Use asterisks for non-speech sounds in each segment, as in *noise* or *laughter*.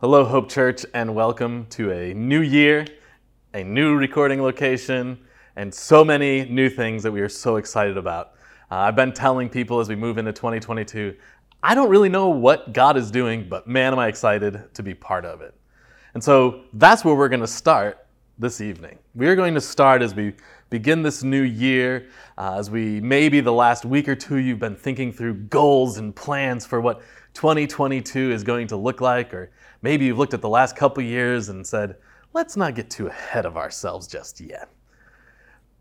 Hello, Hope Church, and welcome to a new year, a new recording location, and so many new things that we are so excited about. Uh, I've been telling people as we move into 2022, I don't really know what God is doing, but man, am I excited to be part of it. And so that's where we're going to start this evening. We are going to start as we begin this new year, uh, as we maybe the last week or two you've been thinking through goals and plans for what 2022 is going to look like, or maybe you've looked at the last couple years and said, let's not get too ahead of ourselves just yet.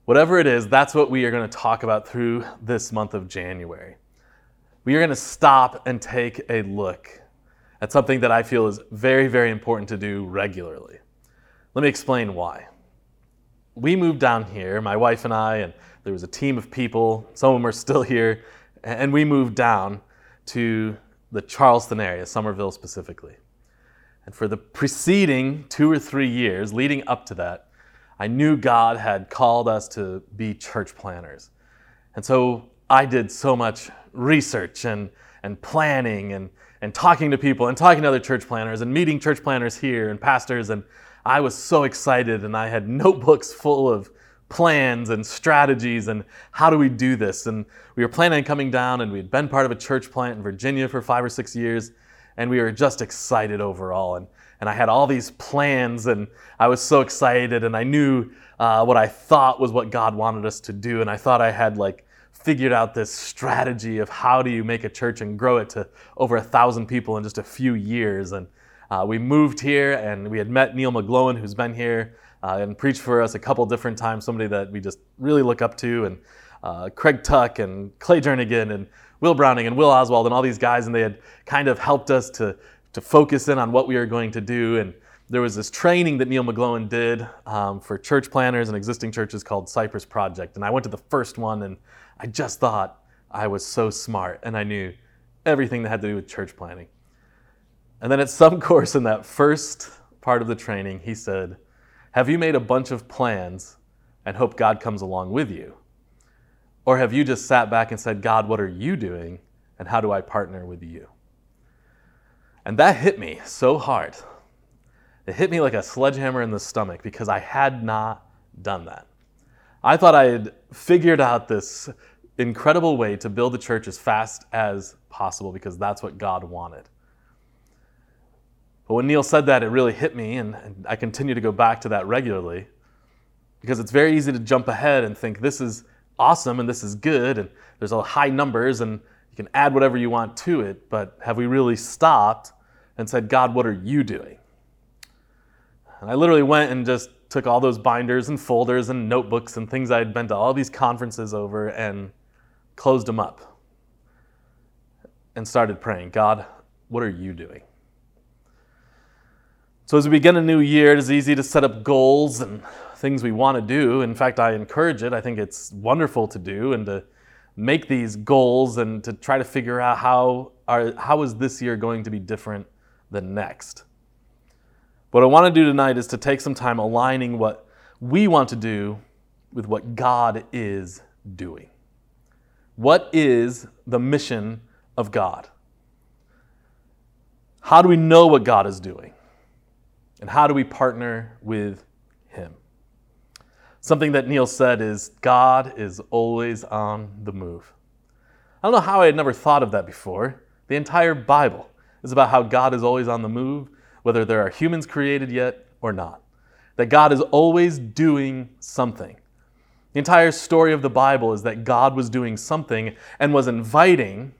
Whatever it is, that's what we are going to talk about through this month of January. We are going to stop and take a look at something that I feel is very, very important to do regularly. Let me explain why. We moved down here, my wife and I, and there was a team of people, some of them are still here, and we moved down to the Charleston area, Summerville specifically. And for the preceding two or three years leading up to that, I knew God had called us to be church planners. And so I did so much research and, and planning and, and talking to people and talking to other church planners and meeting church planners here and pastors. And I was so excited and I had notebooks full of plans and strategies and how do we do this. And we were planning on coming down and we'd been part of a church plant in Virginia for five or six years. And we were just excited overall. And, and I had all these plans and I was so excited and I knew uh, what I thought was what God wanted us to do. And I thought I had like figured out this strategy of how do you make a church and grow it to over a thousand people in just a few years. And uh, we moved here and we had met Neil McGlowan, who's been here uh, and preached for us a couple different times, somebody that we just really look up to, and uh, Craig Tuck and Clay Jernigan and Will Browning and Will Oswald and all these guys, and they had kind of helped us to, to focus in on what we were going to do. And there was this training that Neil McGlowan did um, for church planners and existing churches called Cypress Project. And I went to the first one, and I just thought I was so smart, and I knew everything that had to do with church planning. And then at some *laughs* course in that first part of the training, he said, have you made a bunch of plans and hope God comes along with you? Or have you just sat back and said, God, what are you doing? And how do I partner with you? And that hit me so hard. It hit me like a sledgehammer in the stomach because I had not done that. I thought I had figured out this incredible way to build the church as fast as possible because that's what God wanted. But when Neil said that, it really hit me, and, I continue to go back to that regularly because it's very easy to jump ahead and think this is awesome and this is good, and there's all high numbers, and you can add whatever you want to it. But have we really stopped and said, God, what are you doing? And I literally went and just took all those binders and folders and notebooks and things I had been to all these conferences over and closed them up and started praying, God, what are you doing? So, as we begin a new year, it is easy to set up goals and things we want to do. In fact, I encourage it. I think it's wonderful to do and to make these goals and to try to figure out how, are, how is this year going to be different than next. What I want to do tonight is to take some time aligning what we want to do with what God is doing. What is the mission of God? How do we know what God is doing? And how do we partner with Him? Something that Neil said is God is always on the move. I don't know how I had never thought of that before. The entire Bible is about how God is always on the move, whether there are humans created yet or not. That God is always doing something. The entire story of the Bible is that God was doing something and was inviting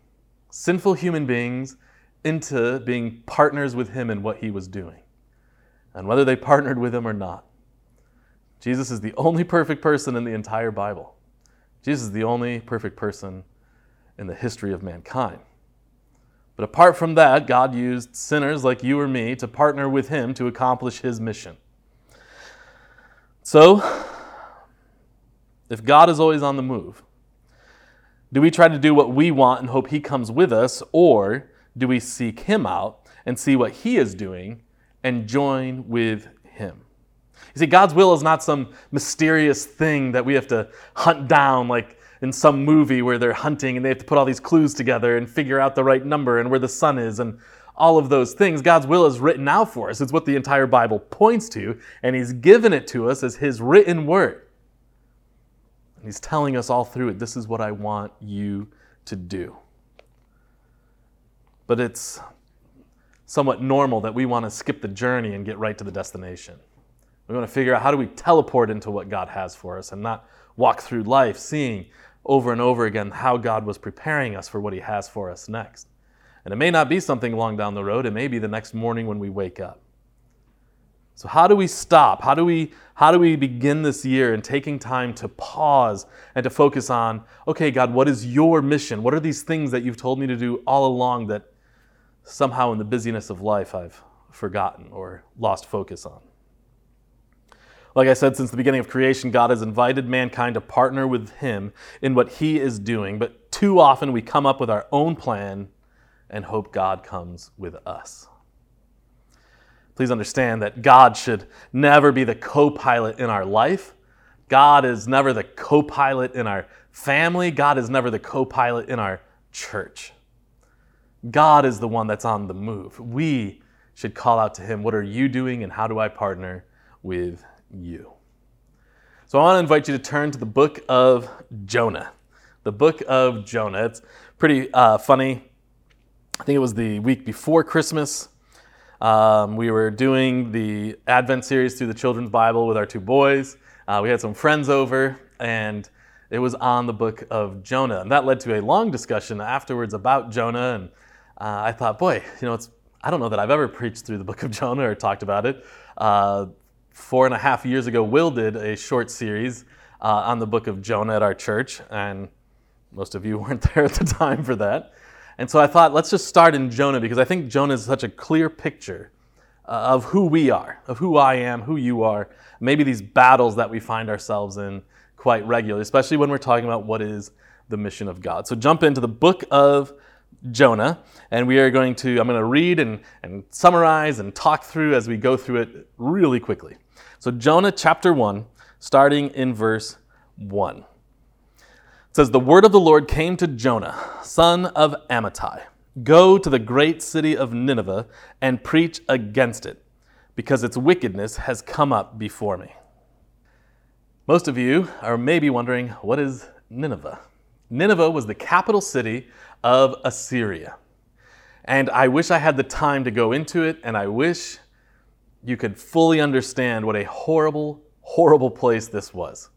sinful human beings into being partners with Him in what He was doing and whether they partnered with him or not. Jesus is the only perfect person in the entire Bible. Jesus is the only perfect person in the history of mankind. But apart from that, God used sinners like you or me to partner with him to accomplish his mission. So, if God is always on the move, do we try to do what we want and hope he comes with us, or do we seek him out and see what he is doing and join with Him. You see, God's will is not some mysterious thing that we have to hunt down like in some movie where they're hunting and they have to put all these clues together and figure out the right number and where the sun is and all of those things. God's will is written out for us. It's what the entire Bible points to, and He's given it to us as His written word. And He's telling us all through it this is what I want you to do. But it's somewhat normal that we want to skip the journey and get right to the destination. We want to figure out how do we teleport into what God has for us and not walk through life seeing over and over again how God was preparing us for what He has for us next. And it may not be something long down the road, it may be the next morning when we wake up. So how do we stop? How do we how do we begin this year in taking time to pause and to focus on, okay, God, what is your mission? What are these things that you've told me to do all along that somehow in the busyness of life I've forgotten or lost focus on? Like I said, since the beginning of creation, God has invited mankind to partner with Him in what He is doing, but too often we come up with our own plan and hope God comes with us. Please understand that God should never be the co pilot in our life. God is never the co pilot in our family. God is never the co pilot in our church. God is the one that's on the move. We should call out to Him, What are you doing, and how do I partner with you. So I want to invite you to turn to the book of Jonah. The book of Jonah. It's pretty uh, funny. I think it was the week before Christmas. Um, we were doing the Advent series through the Children's Bible with our two boys. Uh, we had some friends over, and it was on the book of Jonah. And that led to a long discussion afterwards about Jonah. And uh, I thought, boy, you know, it's I don't know that I've ever preached through the book of Jonah or talked about it. Uh, four and a half years ago, Will did a short series uh, on the book of Jonah at our church, and most of you *laughs* weren't there at the time for that. And so I thought, let's just start in Jonah because I think Jonah is such a clear picture uh, of who we are, of who I am, who you are, maybe these battles that we find ourselves in quite regularly, especially when we're talking about what is the mission of God. So jump into the book of Jonah, and we are going to, I'm going to read and, and summarize and talk through as we go through it really quickly. So, Jonah chapter 1, starting in verse 1. It says, The word of the Lord came to Jonah, son of Amittai Go to the great city of Nineveh and preach against it, because its wickedness has come up before me. Most of you are maybe wondering, what is Nineveh? Nineveh was the capital city of Assyria. And I wish I had the time to go into it, and I wish you could fully understand what a horrible, horrible place this was.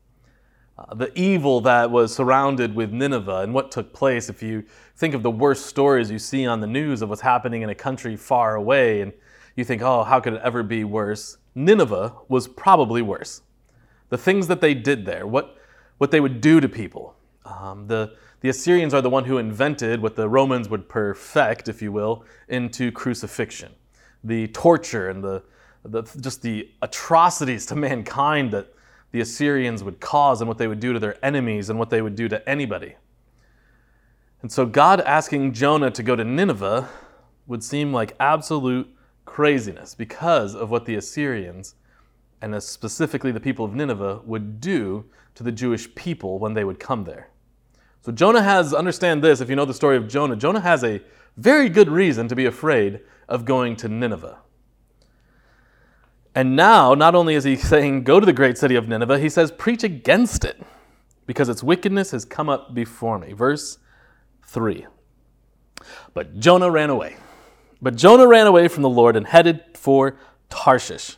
Uh, the evil that was surrounded with Nineveh and what took place, if you think of the worst stories you see on the news of what's happening in a country far away, and you think, oh, how could it ever be worse? Nineveh was probably worse. The things that they did there, what, what they would do to people, um, the, the Assyrians are the one who invented what the Romans would perfect, if you will, into crucifixion. The torture and the, the, just the atrocities to mankind that the Assyrians would cause and what they would do to their enemies and what they would do to anybody. And so, God asking Jonah to go to Nineveh would seem like absolute craziness because of what the Assyrians, and specifically the people of Nineveh, would do to the Jewish people when they would come there. So Jonah has, understand this, if you know the story of Jonah, Jonah has a very good reason to be afraid of going to Nineveh. And now, not only is he saying, go to the great city of Nineveh, he says, preach against it, because its wickedness has come up before me. Verse 3. But Jonah ran away. But Jonah ran away from the Lord and headed for Tarshish.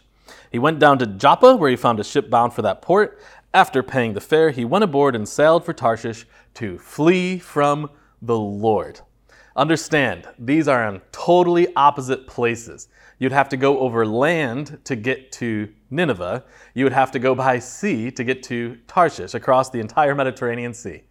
He went down to Joppa, where he found a ship bound for that port. After paying the fare, he went aboard and sailed for Tarshish to flee from the Lord. Understand, these are in totally opposite places. You'd have to go over land to get to Nineveh. You would have to go by sea to get to Tarshish across the entire Mediterranean Sea.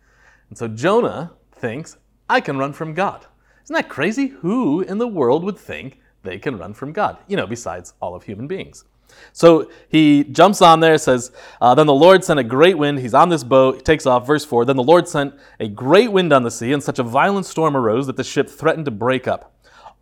And so Jonah thinks, I can run from God. Isn't that crazy? Who in the world would think they can run from God? You know, besides all of human beings. So he jumps on there, says, uh, Then the Lord sent a great wind. He's on this boat, he takes off. Verse 4 Then the Lord sent a great wind on the sea, and such a violent storm arose that the ship threatened to break up.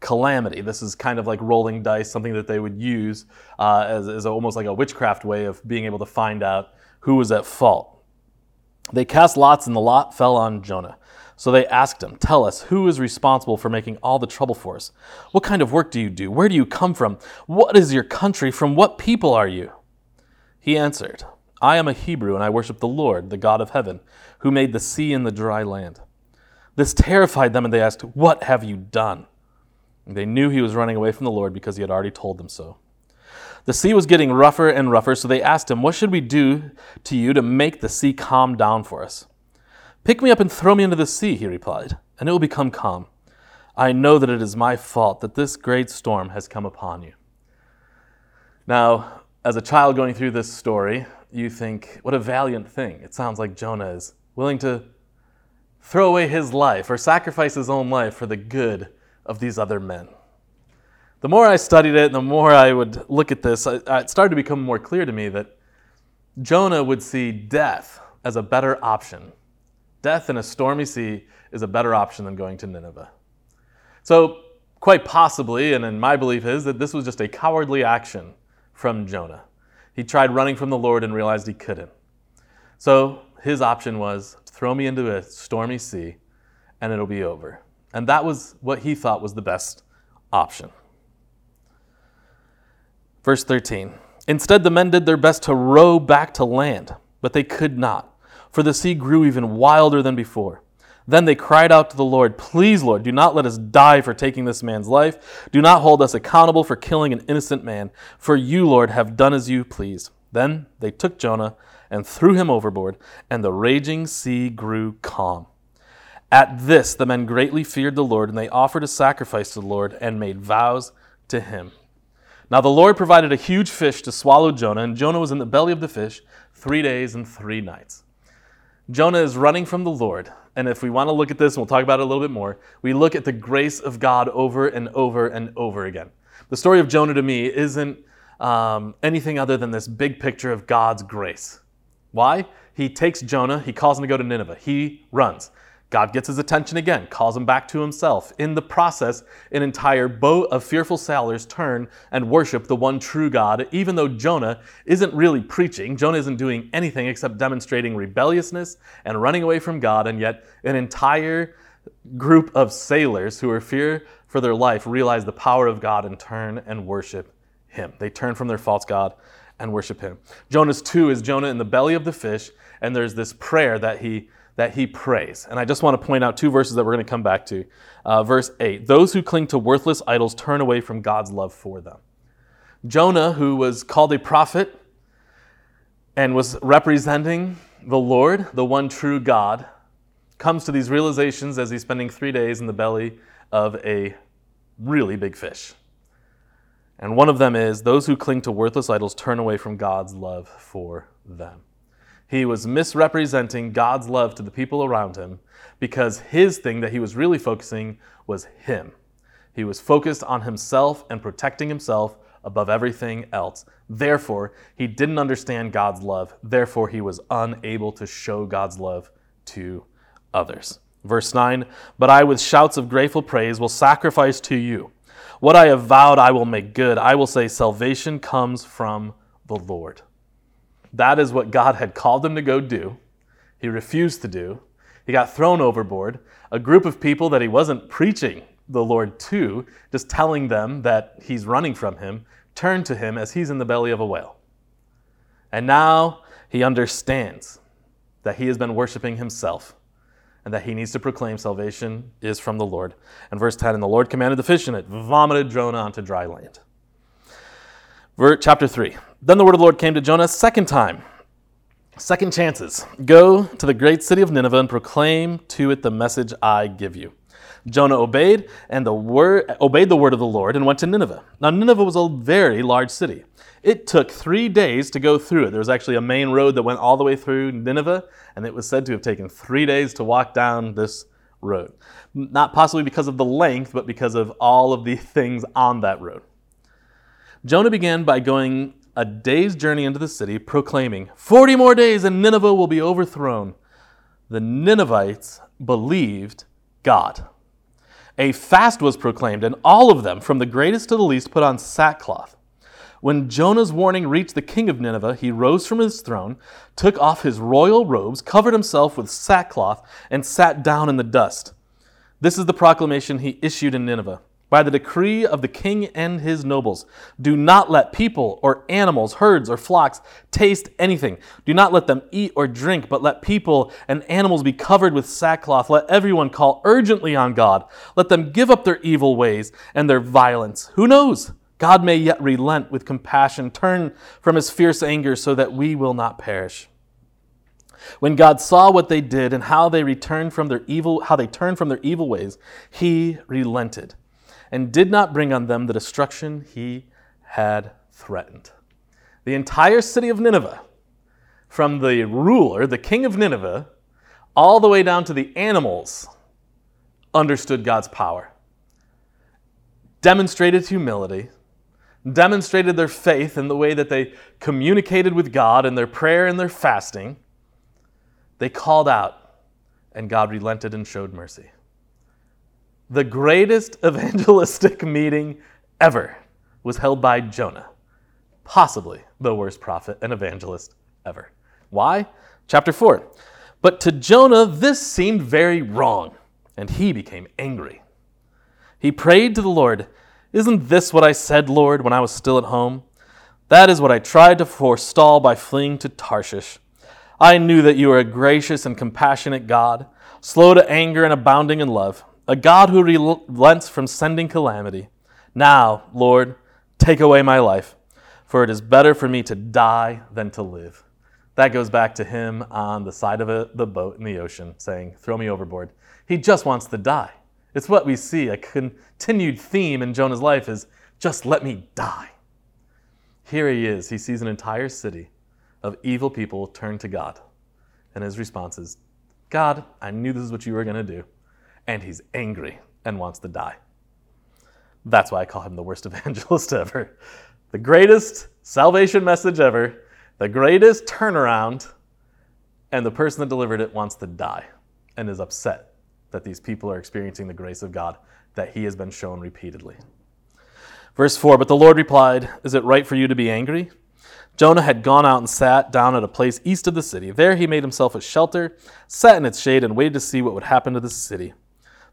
calamity. This is kind of like rolling dice, something that they would use uh, as, as almost like a witchcraft way of being able to find out who was at fault. They cast lots, and the lot fell on Jonah. So they asked him, Tell us, who is responsible for making all the trouble for us? What kind of work do you do? Where do you come from? What is your country? From what people are you? He answered, I am a Hebrew, and I worship the Lord, the God of heaven, who made the sea and the dry land. This terrified them, and they asked, What have you done? They knew he was running away from the Lord because he had already told them so. The sea was getting rougher and rougher, so they asked him, What should we do to you to make the sea calm down for us? Pick me up and throw me into the sea, he replied, and it will become calm. I know that it is my fault that this great storm has come upon you. Now, as a child going through this story, you think, what a valiant thing. It sounds like Jonah is willing to throw away his life or sacrifice his own life for the good of these other men. The more I studied it, the more I would look at this, it started to become more clear to me that Jonah would see death as a better option Death in a stormy sea is a better option than going to Nineveh. So, quite possibly, and in my belief is that this was just a cowardly action from Jonah. He tried running from the Lord and realized he couldn't. So, his option was throw me into a stormy sea and it'll be over. And that was what he thought was the best option. Verse 13 Instead, the men did their best to row back to land, but they could not for the sea grew even wilder than before. Then they cried out to the Lord, Please, Lord, do not let us die for taking this man's life. Do not hold us accountable for killing an innocent man, for you, Lord, have done as you please. Then they took Jonah and threw him overboard, and the raging sea grew calm. At this, the men greatly feared the Lord, and they offered a sacrifice to the Lord and made vows to him. Now the Lord provided a huge fish to swallow Jonah, and Jonah was in the belly of the fish three days and three nights. Jonah is running from the Lord. And if we want to look at this, and we'll talk about it a little bit more, we look at the grace of God over and over and over again. The story of Jonah to me isn't um, anything other than this big picture of God's grace. Why? He takes Jonah, he calls him to go to Nineveh. He runs. God gets his attention again, calls him back to himself. In the process, an entire boat of fearful sailors turn and worship the one true God, even though Jonah isn't really preaching. Jonah isn't doing anything except demonstrating rebelliousness and running away from God, and yet an entire group of sailors who are fear for their life realize the power of God and turn and worship him. They turn from their false God and worship him. Jonah's 2 is Jonah in the belly of the fish, and there's this prayer that he that he prays. And I just want to point out two verses that we're going to come back to. Uh, verse 8 Those who cling to worthless idols turn away from God's love for them. Jonah, who was called a prophet and was representing the Lord, the one true God, comes to these realizations as he's spending three days in the belly of a really big fish. And one of them is those who cling to worthless idols turn away from God's love for them. He was misrepresenting God's love to the people around him because his thing that he was really focusing was him. He was focused on himself and protecting himself above everything else. Therefore, he didn't understand God's love. Therefore, he was unable to show God's love to others. Verse 9 But I, with shouts of grateful praise, will sacrifice to you. What I have vowed, I will make good. I will say, Salvation comes from the Lord. That is what God had called him to go do. He refused to do. He got thrown overboard. A group of people that he wasn't preaching the Lord to, just telling them that he's running from him, turned to him as he's in the belly of a whale. And now he understands that he has been worshiping himself and that he needs to proclaim salvation is from the Lord. And verse 10 And the Lord commanded the fish, and it vomited Jonah onto dry land. Verse, chapter 3 then the word of the Lord came to Jonah a second time. Second chances. Go to the great city of Nineveh and proclaim to it the message I give you. Jonah obeyed and the word obeyed the word of the Lord and went to Nineveh. Now Nineveh was a very large city. It took three days to go through it. There was actually a main road that went all the way through Nineveh, and it was said to have taken three days to walk down this road. Not possibly because of the length, but because of all of the *laughs* things on that road. Jonah began by going a day's journey into the city, proclaiming, 40 more days and Nineveh will be overthrown. The Ninevites believed God. A fast was proclaimed, and all of them, from the greatest to the least, put on sackcloth. When Jonah's warning reached the king of Nineveh, he rose from his throne, took off his royal robes, covered himself with sackcloth, and sat down in the dust. This is the proclamation he issued in Nineveh. By the decree of the king and his nobles, do not let people or animals, herds or flocks taste anything. Do not let them eat or drink, but let people and animals be covered with sackcloth. Let everyone call urgently on God. Let them give up their evil ways and their violence. Who knows? God may yet relent with compassion, turn from his fierce anger so that we will not perish. When God saw what they did and how they returned from their evil how they turned from their evil ways, he relented and did not bring on them the destruction he had threatened. The entire city of Nineveh, from the ruler, the king of Nineveh, all the way down to the animals, understood God's power, demonstrated humility, demonstrated their faith in the way that they communicated with God in their prayer and their fasting. They called out, and God relented and showed mercy. The greatest evangelistic *laughs* meeting ever was held by Jonah, possibly the worst prophet and evangelist ever. Why? Chapter 4. But to Jonah, this seemed very wrong, and he became angry. He prayed to the Lord, isn't this what I said, Lord, when I was still at home? That is what I tried to forestall by fleeing to Tarshish. I knew that you are a gracious and compassionate God, slow to anger and abounding in love, a God who relents from sending calamity. Now, Lord, take away my life, for it is better for me to die than to live. That goes back to him on the side of a, the boat in the ocean saying, Throw me overboard. He just wants to die. It's what we see. A continued theme in Jonah's life is just let me die. Here he is. He sees an entire city of evil people turn to God. And his response is, God, I knew this is what you were going to do. And he's angry and wants to die. That's why I call him the worst *laughs* evangelist ever. The greatest salvation message ever, the greatest turnaround, and the person that delivered it wants to die and is upset that these people are experiencing the grace of God that he has been shown repeatedly. Verse 4 But the Lord replied, Is it right for you to be angry? Jonah had gone out and sat down at a place east of the city. There he made himself a shelter, sat in its shade, and waited to see what would happen to the city.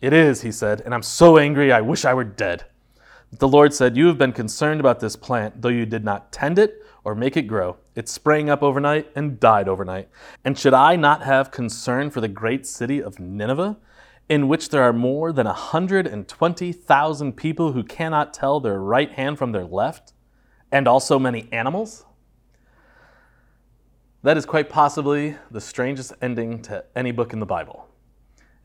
It is, he said, and I'm so angry I wish I were dead. The Lord said, You have been concerned about this plant, though you did not tend it or make it grow. It sprang up overnight and died overnight. And should I not have concern for the great city of Nineveh, in which there are more than 120,000 people who cannot tell their right hand from their left, and also many animals? That is quite possibly the strangest ending to any book in the Bible.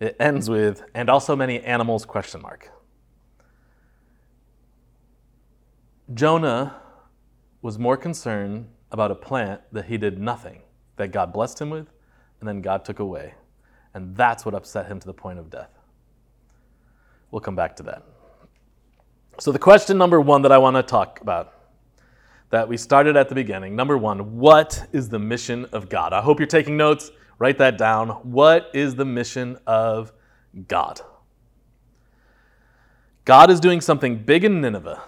It ends with, and also many animals, question mark. Jonah was more concerned about a plant that he did nothing, that God blessed him with, and then God took away. And that's what upset him to the point of death. We'll come back to that. So, the question number one that I want to talk about, that we started at the beginning, number one, what is the mission of God? I hope you're taking notes. Write that down. What is the mission of God? God is doing something big in Nineveh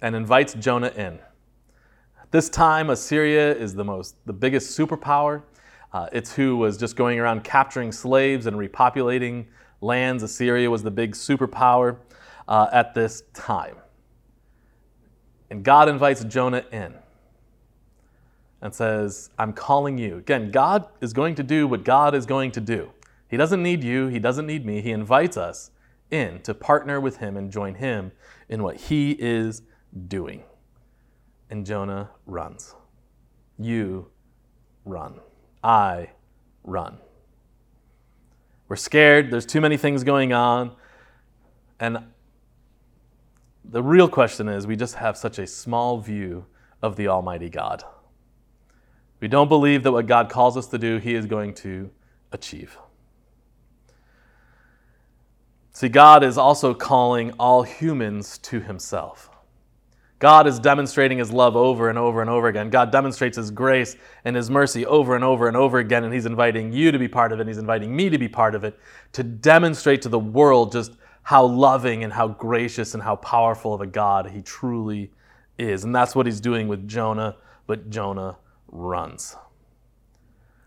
and invites Jonah in. This time, Assyria is the most, the biggest superpower. Uh, it's who was just going around capturing slaves and repopulating lands. Assyria was the big superpower uh, at this time. And God invites Jonah in and says, I'm calling you. Again, God is going to do what God is going to do. He doesn't need you, He doesn't need me. He invites us in to partner with him and join him in what he is doing. And Jonah runs. You run. I run. We're scared. There's too many things going on. And the real question is we just have such a small view of the Almighty God. We don't believe that what God calls us to do, He is going to achieve. See, God is also calling all humans to Himself. God is demonstrating His love over and over and over again. God demonstrates His grace and His mercy over and over and over again, and He's inviting you to be part of it. and He's inviting me to be part of it to demonstrate to the world just how loving and how gracious and how powerful of a God He truly is. And that's what He's doing with Jonah, but Jonah runs.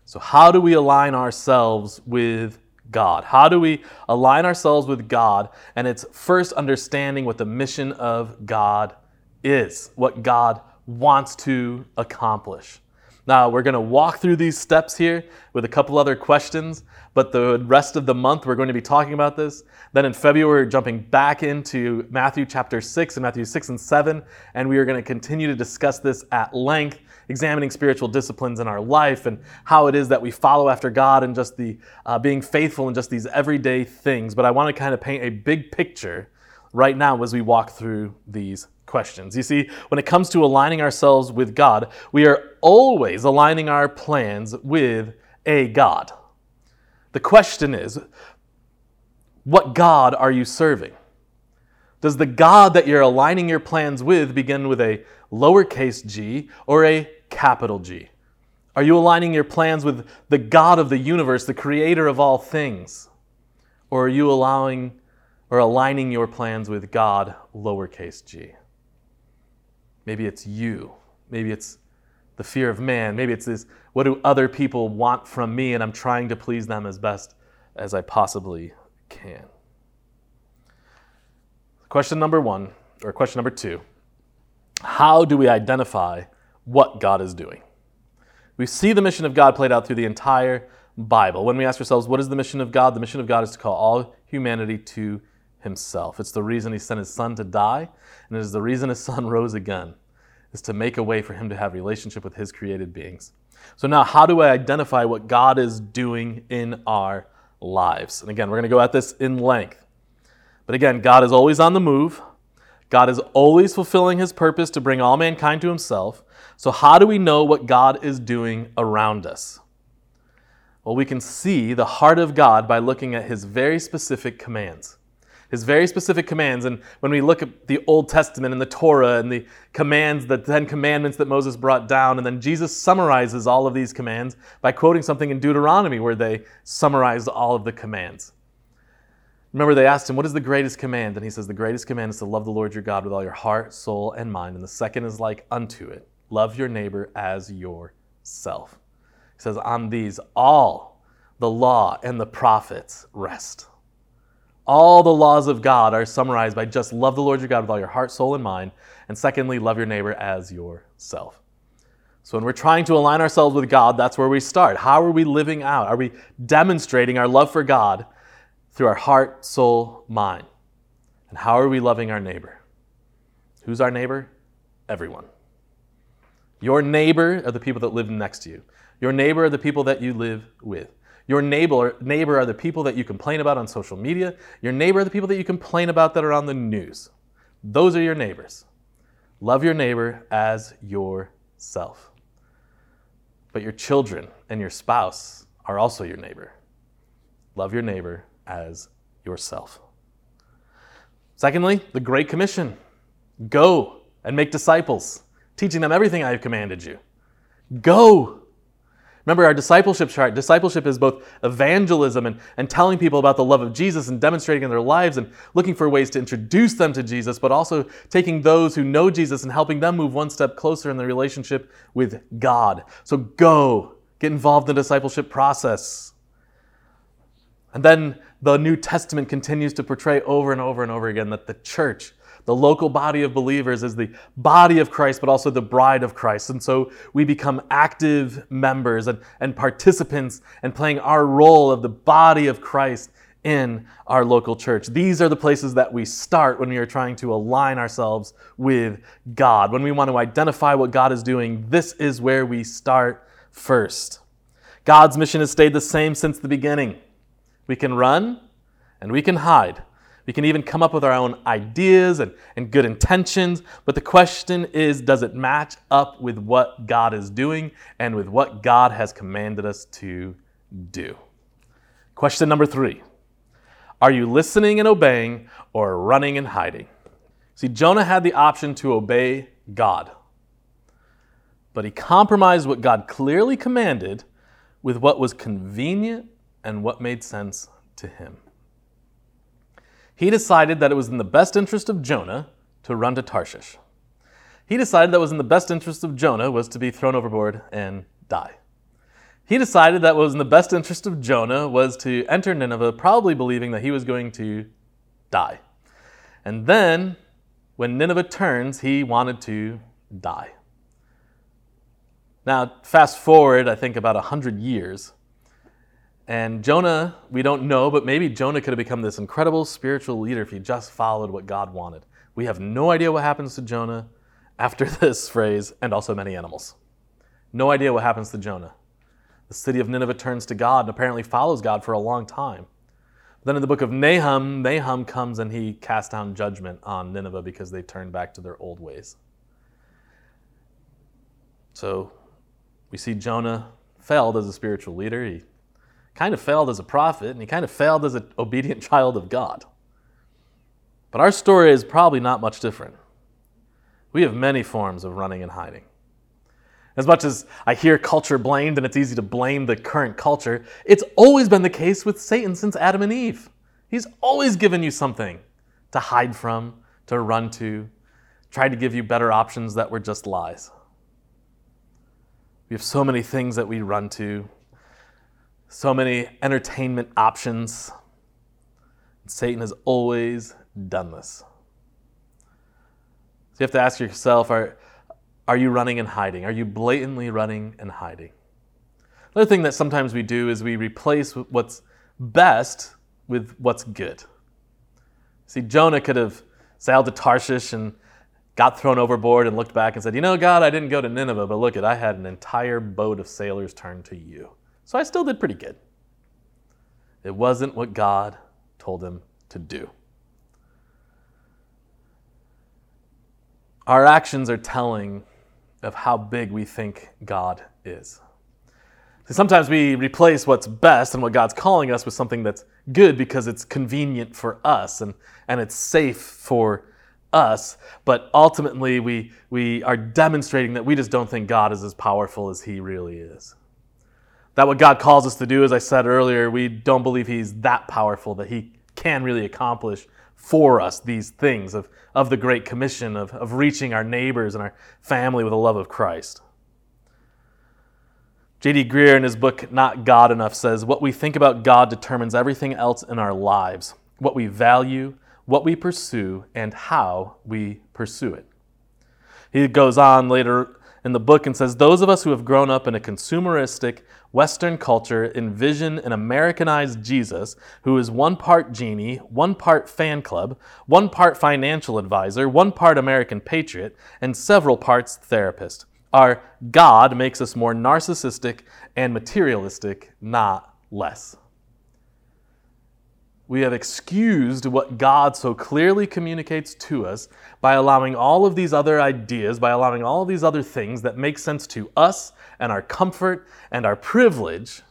So, how do we align ourselves with God? How do we align ourselves with God? And it's first understanding what the mission of God is, what God wants to accomplish. Now, we're going to walk through these steps here with a couple other questions, but the rest of the month we're going to be talking about this. Then in February, we're jumping back into Matthew chapter 6 and Matthew 6 and 7, and we are going to continue to discuss this at length, examining spiritual disciplines in our life and how it is that we follow after God and just the uh, being faithful in just these everyday things. But I want to kind of paint a big picture right now as we walk through these questions. You see, when it comes to aligning ourselves with God, we are always aligning our plans with a God. The question is, what God are you serving? Does the God that you're aligning your plans with begin with a lowercase g or a capital G? Are you aligning your plans with the God of the universe, the creator of all things? Or are you allowing or aligning your plans with God, lowercase g? Maybe it's you. Maybe it's the fear of man. Maybe it's this what do other people want from me, and I'm trying to please them as best as I possibly can. Question number one, or question number two How do we identify what God is doing? We see the mission of God played out through the entire Bible. When we ask ourselves, what is the mission of God? The mission of God is to call all humanity to himself. It's the reason he sent his son to die, and it is the reason his son *laughs* rose again, is to make a way for him to have relationship with his created beings. So now how do I identify what God is doing in our lives? And again, we're going to go at this in length. But again, God is always on the move. God is always fulfilling his purpose to bring all mankind to himself. So how do we know what God is doing around us? Well, we can see the heart of God by looking at his very specific commands his very specific commands. And when we look at the Old Testament and the Torah and the commands, the Ten Commandments that Moses brought down, and then Jesus summarizes all of these commands by quoting something in Deuteronomy where they summarized all of the commands. Remember, they asked him, What is the greatest command? And he says, The greatest command is to love the Lord your God with all your heart, soul, and mind. And the second is like unto it love your neighbor as yourself. He says, On these all the law and the prophets rest. All the laws of God are summarized by just love the Lord your God with all your heart, soul, and mind. And secondly, love your neighbor as yourself. So when we're trying to align ourselves with God, that's where we start. How are we living out? Are we demonstrating our love for God through our heart, soul, mind? And how are we loving our neighbor? Who's our neighbor? Everyone. Your neighbor are the people that live next to you. Your neighbor are the people that you live with. Your neighbor, neighbor are the people that you complain about on social media. Your neighbor are the people that you complain about that are on the news. Those are your neighbors. Love your neighbor as yourself. But your children and your spouse are also your neighbor. Love your neighbor as yourself. Secondly, the Great Commission go and make disciples, teaching them everything I have commanded you. Go Remember our discipleship chart. Discipleship is both evangelism and, and telling people about the love of Jesus and demonstrating in their lives and looking for ways to introduce them to Jesus, but also taking those who know Jesus and helping them move one step closer in their relationship with God. So go, get involved in the discipleship process. And then the New Testament continues to portray over and over and over again that the church the local body of believers is the body of Christ, but also the bride of Christ. And so we become active members and, and participants and playing our role of the body of Christ in our local church. These are the places that we start when we are trying to align ourselves with God. When we want to identify what God is doing, this is where we start first. God's mission has stayed the same since the beginning. We can run and we can hide. We can even come up with our own ideas and, and good intentions, but the question is does it match up with what God is doing and with what God has commanded us to do? Question number three Are you listening and obeying or running and hiding? See, Jonah had the option to obey God, but he compromised what God clearly commanded with what was convenient and what made sense to him he decided that it was in the best interest of Jonah to run to Tarshish. He decided that was in the best interest of Jonah was to be thrown overboard and die. He decided that was in the best interest of Jonah was to enter Nineveh, probably believing that he was going to die. And then, when Nineveh turns, he wanted to die. Now, fast forward, I think, about 100 years. And Jonah, we don't know, but maybe Jonah could have become this incredible spiritual leader if he just followed what God wanted. We have no idea what happens to Jonah after *laughs* this phrase, and also many animals. No idea what happens to Jonah. The city of Nineveh turns to God and apparently follows God for a long time. Then in the book of Nahum, Nahum comes and he casts down judgment on Nineveh because they turned back to their old ways. So we see Jonah failed as a spiritual leader. He kind of failed as a prophet, and he kind of failed as an *laughs* obedient child of God. But our story is probably not much different. We have many forms of running and hiding. As much as I hear culture blamed and it's easy to blame the current culture, it's always been the case with Satan since Adam and Eve. He's always given you something to hide from, to run to, tried to give you better options that were just lies. We have so many things that we run to so many entertainment options. Satan has always done this. So you have to ask yourself are, are you running and hiding? Are you blatantly running and hiding? Another thing that sometimes we do is we replace what's best with what's good. See, Jonah could have sailed to Tarshish and got thrown overboard and looked back and said, You know, God, I didn't go to Nineveh, but look at I had an entire boat of sailors turn to you. So I still did pretty good. It wasn't what God told him to do. Our actions are telling of how big we think God is. See, sometimes we replace what's best and what God's calling us with something that's good because it's convenient for us and, and it's safe for us, but ultimately we, we are demonstrating that we just don't think God is as powerful as He really is. That what God calls us to do, as I said earlier, we don't believe He's that powerful that He can really accomplish for us these things of, of the Great Commission, of, of reaching our neighbors and our family with the love of Christ. J.D. Greear, in his book Not God Enough, says, What we think about God determines everything else in our lives what we value, what we pursue, and how we pursue it. He goes on later in the book and says, Those of us who have grown up in a consumeristic, Western culture envision an Americanized Jesus who is one part genie, one part fan club, one part financial advisor, one part American patriot, and several parts therapist. Our God makes us more narcissistic and materialistic, not less we have excused what God so clearly communicates to us by allowing all of these other ideas, by allowing all of these other things that make sense to us and our comfort and our privilege.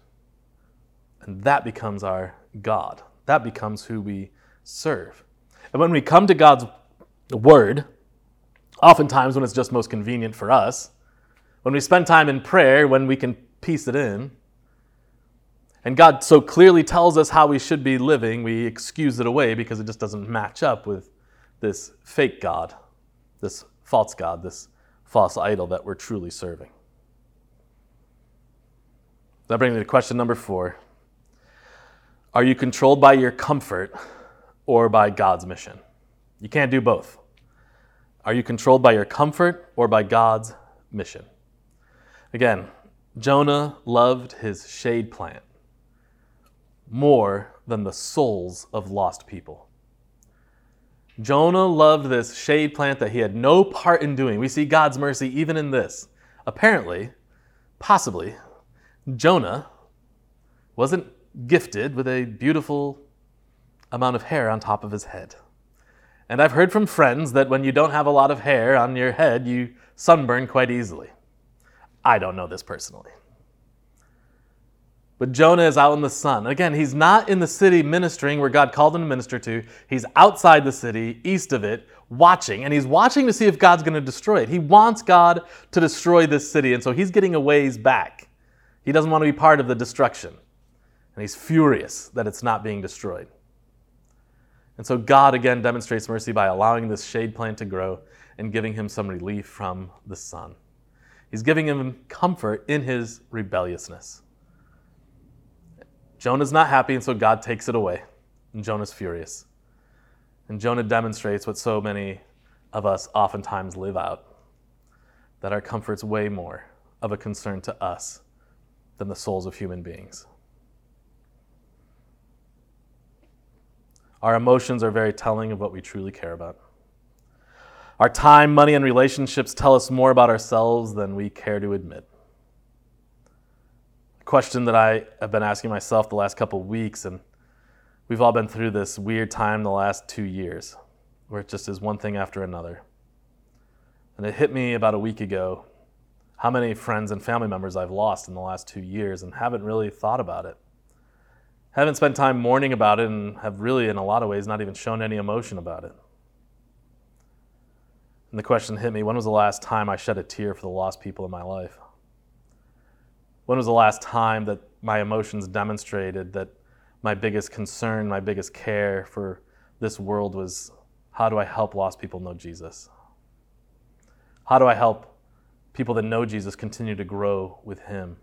And that becomes our God. That becomes who we serve. And when we come to God's word, oftentimes when it's just most convenient for us, when we spend time in prayer, when we can piece it in, and God so clearly tells us how we should be living, we excuse it away because it just doesn't match up with this fake God, this false God, this false idol that we're truly serving. That brings me to question number four Are you controlled by your comfort or by God's mission? You can't do both. Are you controlled by your comfort or by God's mission? Again, Jonah loved his shade plant. More than the souls of lost people. Jonah loved this shade plant that he had no part in doing. We see God's mercy even in this. Apparently, possibly, Jonah wasn't gifted with a beautiful amount of hair on top of his head. And I've heard from friends that when you don't have a lot of hair on your head, you sunburn quite easily. I don't know this personally. But Jonah is out in the sun. Again, he's not in the city ministering where God called him to minister to. He's outside the city, east of it, watching. And he's watching to see if God's going to destroy it. He wants God to destroy this city. And so he's getting a ways back. He doesn't want to be part of the destruction. And he's furious that it's not being destroyed. And so God again demonstrates mercy by allowing this shade plant to grow and giving him some relief from the sun. He's giving him comfort in his rebelliousness. Jonah's not happy, and so God takes it away. And Jonah's furious. And Jonah demonstrates what so many of us oftentimes live out that our comfort's way more of a concern to us than the souls of human beings. Our emotions are very telling of what we truly care about. Our time, money, and relationships tell us more about ourselves than we care to admit question that I have been asking myself the last couple weeks, and we've all been through this weird time the last two years where it just is one thing after another. And it hit me about a week ago how many friends and family members I've lost in the last two years and haven't really thought about it. Haven't spent time mourning about it and have really, in a lot of ways, not even shown any emotion about it. And the question hit me when was the last time I shed a tear for the lost people in my life? When was the last time that my emotions demonstrated that my biggest concern, my biggest care for this world was how do I help lost people know Jesus? How do I help people that know Jesus continue to grow with Him?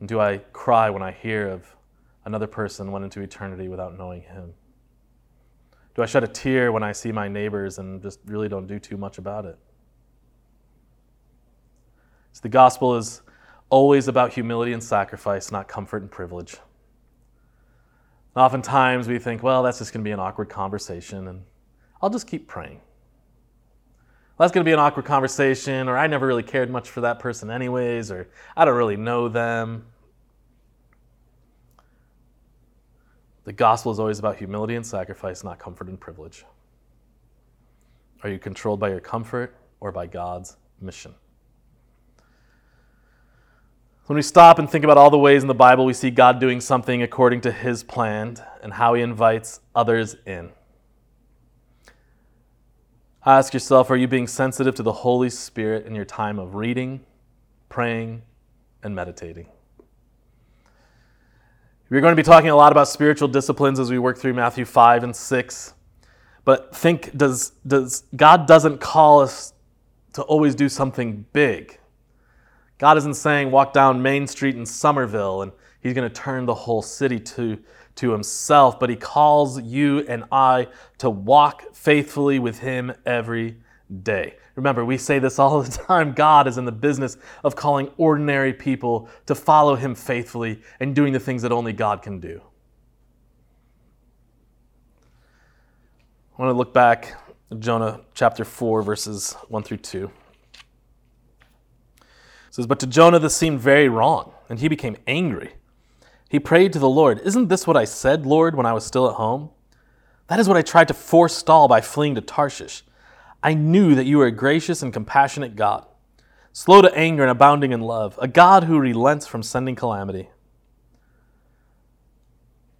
And do I cry when I hear of another person went into eternity without knowing Him? Do I shed a tear when I see my neighbors and just really don't do too much about it? So the gospel is always about humility and sacrifice, not comfort and privilege. And oftentimes we think, well, that's just going to be an awkward conversation, and I'll just keep praying. Well, that's going to be an awkward conversation, or I never really cared much for that person, anyways, or I don't really know them. The gospel is always about humility and sacrifice, not comfort and privilege. Are you controlled by your comfort or by God's mission? When we stop and think about all the ways in the Bible we see God doing something according to his plan and how he invites others in. Ask yourself are you being sensitive to the Holy Spirit in your time of reading, praying, and meditating? We're going to be talking a lot about spiritual disciplines as we work through Matthew 5 and 6. But think does, does God doesn't call us to always do something big. God isn't saying walk down Main Street in Summerville and he's going to turn the whole city to, to himself, but he calls you and I to walk faithfully with him every day. Remember, we say this all the *laughs* time God is in the business of calling ordinary people to follow him faithfully and doing the things that only God can do. I want to look back Jonah chapter 4, verses 1 through 2 says, But to Jonah this seemed very wrong, and he became angry. He prayed to the Lord, Isn't this what I said, Lord, when I was still at home? That is what I tried to forestall by fleeing to Tarshish. I knew that you are a gracious and compassionate God, slow to anger and abounding in love, a God who relents from sending calamity.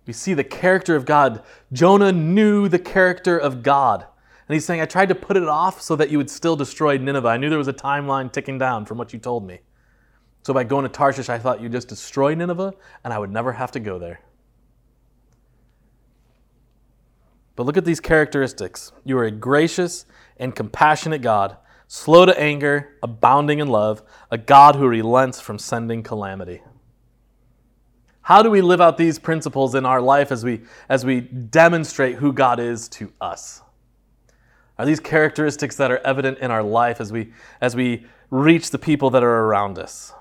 We see the character of God. Jonah knew the character of God. And he's saying, I tried to put it off so that you would still destroy Nineveh. I knew there was a timeline ticking down from what you told me. So by going to Tarshish, I thought you'd just destroy Nineveh and I would never have to go there. But look at these characteristics. You are a gracious and compassionate God, slow to anger, abounding in love, a God who relents from sending calamity. How do we live out these principles in our life as we, as we demonstrate who God is to us? Are these characteristics that are evident in our life as we, as we reach the people that are around us?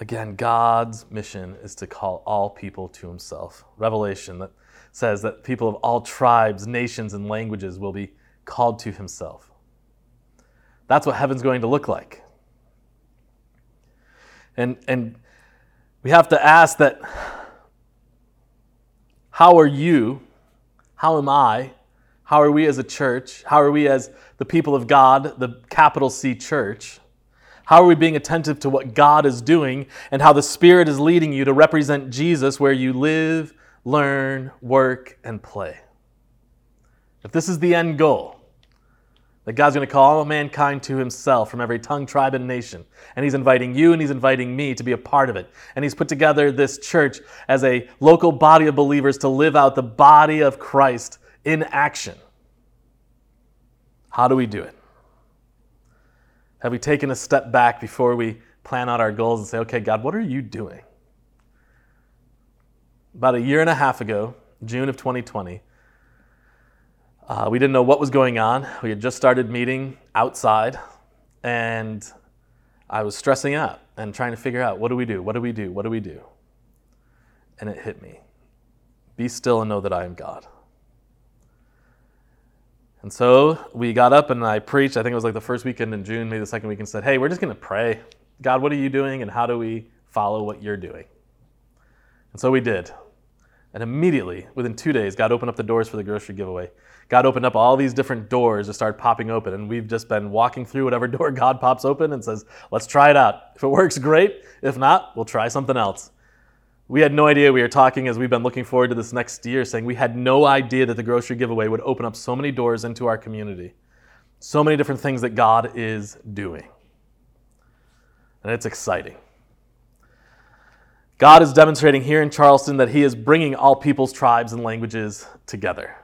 Again, God's mission is to call all people to himself. Revelation that says that people of all tribes, nations, and languages will be called to himself. That's what heaven's going to look like. And, and we have to ask that how are you, how am I, how are we as a church, how are we as the people of God, the capital C church, how are we being attentive to what God is doing and how the Spirit is leading you to represent Jesus where you live, learn, work, and play? If this is the end goal, that God's going to call all mankind to himself from every tongue, tribe, and nation. And he's inviting you and he's inviting me to be a part of it. And he's put together this church as a local body of believers to live out the body of Christ in action. How do we do it? Have we taken a step back before we plan out our goals and say, okay, God, what are you doing? About a year and a half ago, June of 2020, uh, we didn't know what was going on. We had just started meeting outside, and I was stressing out and trying to figure out what do we do? What do we do? What do we do? And it hit me Be still and know that I am God. And so we got up and I preached. I think it was like the first weekend in June, maybe the second weekend, said, Hey, we're just going to pray. God, what are you doing and how do we follow what you're doing? And so we did. And immediately, within two days, God opened up the doors for the grocery giveaway. God opened up all these different doors to start popping open. And we've just been walking through whatever *laughs* door God pops open and says, let's try it out. If it works, great. If not, we'll try something else. We had no idea. We were talking as we've been looking forward to this next year, saying we had no idea that the grocery giveaway would open up so many doors into our community. So many different things that God is doing. And it's exciting. God is demonstrating here in Charleston that He is bringing all peoples, tribes, and languages together.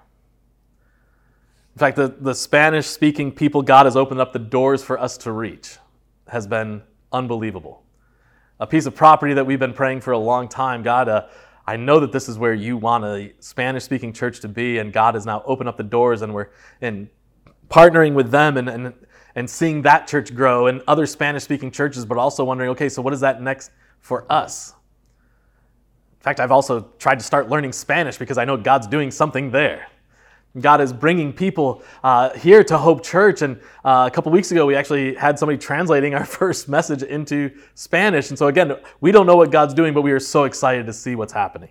In fact, the, the Spanish speaking people God has opened up the doors for us to reach has been unbelievable a piece of property that we've been praying for a long time. God, uh, I know that this is where you want a Spanish speaking church to be, and God has now opened up the doors, and we're in partnering with them and, and, and seeing that church grow and other Spanish speaking churches, but also wondering, okay, so what is that next for us? In fact, I've also tried to start learning Spanish because I know God's doing something there. God is bringing people uh, here to Hope Church. And uh, a couple weeks ago, we actually had somebody translating *laughs* our first message into Spanish. And so, again, we don't know what God's doing, but we are so excited to see what's happening.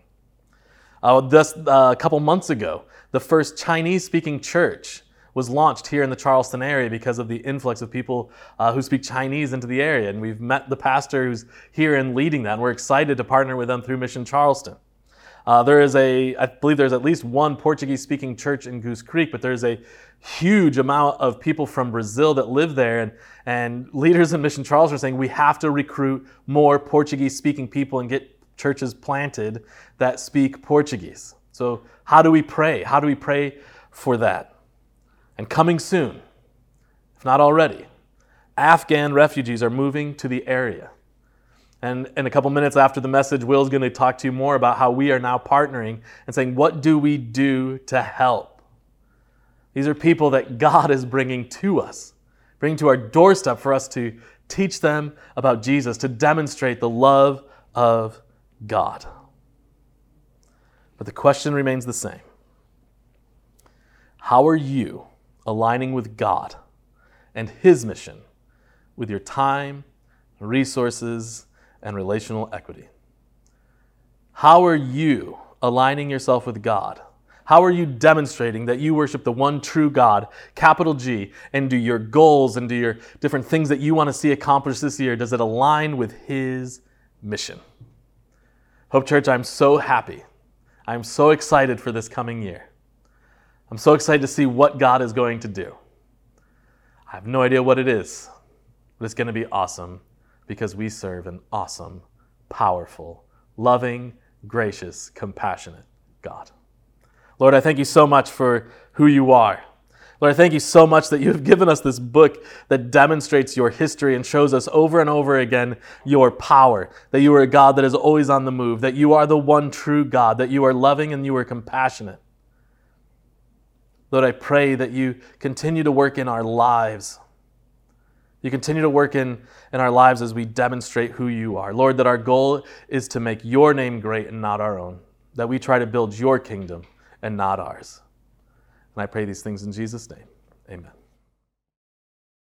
Uh, just uh, a couple months ago, the first Chinese speaking church was launched here in the Charleston area because of the influx of people uh, who speak Chinese into the area. And we've met the pastor who's here and leading that. And we're excited to partner with them through Mission Charleston. Uh, there is a, I believe there's at least one Portuguese speaking church in Goose Creek, but there's a huge amount of people from Brazil that live there. And, and leaders in Mission Charles are saying we have to recruit more Portuguese speaking people and get churches planted that speak Portuguese. So, how do we pray? How do we pray for that? And coming soon, if not already, Afghan refugees are moving to the area. And in a couple minutes after the message, Will's going to talk to you more about how we are now partnering and saying, what do we do to help? These are people that God is bringing to us, bringing to our doorstep for us to teach them about Jesus, to demonstrate the love of God. But the question remains the same How are you aligning with God and His mission with your time, resources, and relational equity. How are you aligning yourself with God? How are you demonstrating that you worship the one true God, capital G, and do your goals and do your different things that you want to see accomplished this year? Does it align with His mission? Hope Church, I'm so happy. I'm so excited for this coming year. I'm so excited to see what God is going to do. I have no idea what it is, but it's going to be awesome because we serve an awesome, powerful, loving, gracious, compassionate God. Lord, I thank you so much for who you are. Lord, I thank you so much that you have given us this book that demonstrates your history and shows us over and over again your power, that you are a God that is always on the move, that you are the one true God, that you are loving and you are compassionate. Lord, I pray that you continue to work in our lives You continue to work in, in our lives as we demonstrate who you are. Lord, that our goal is to make your name great and not our own, that we try to build your kingdom and not ours. And I pray these things in Jesus' name. Amen.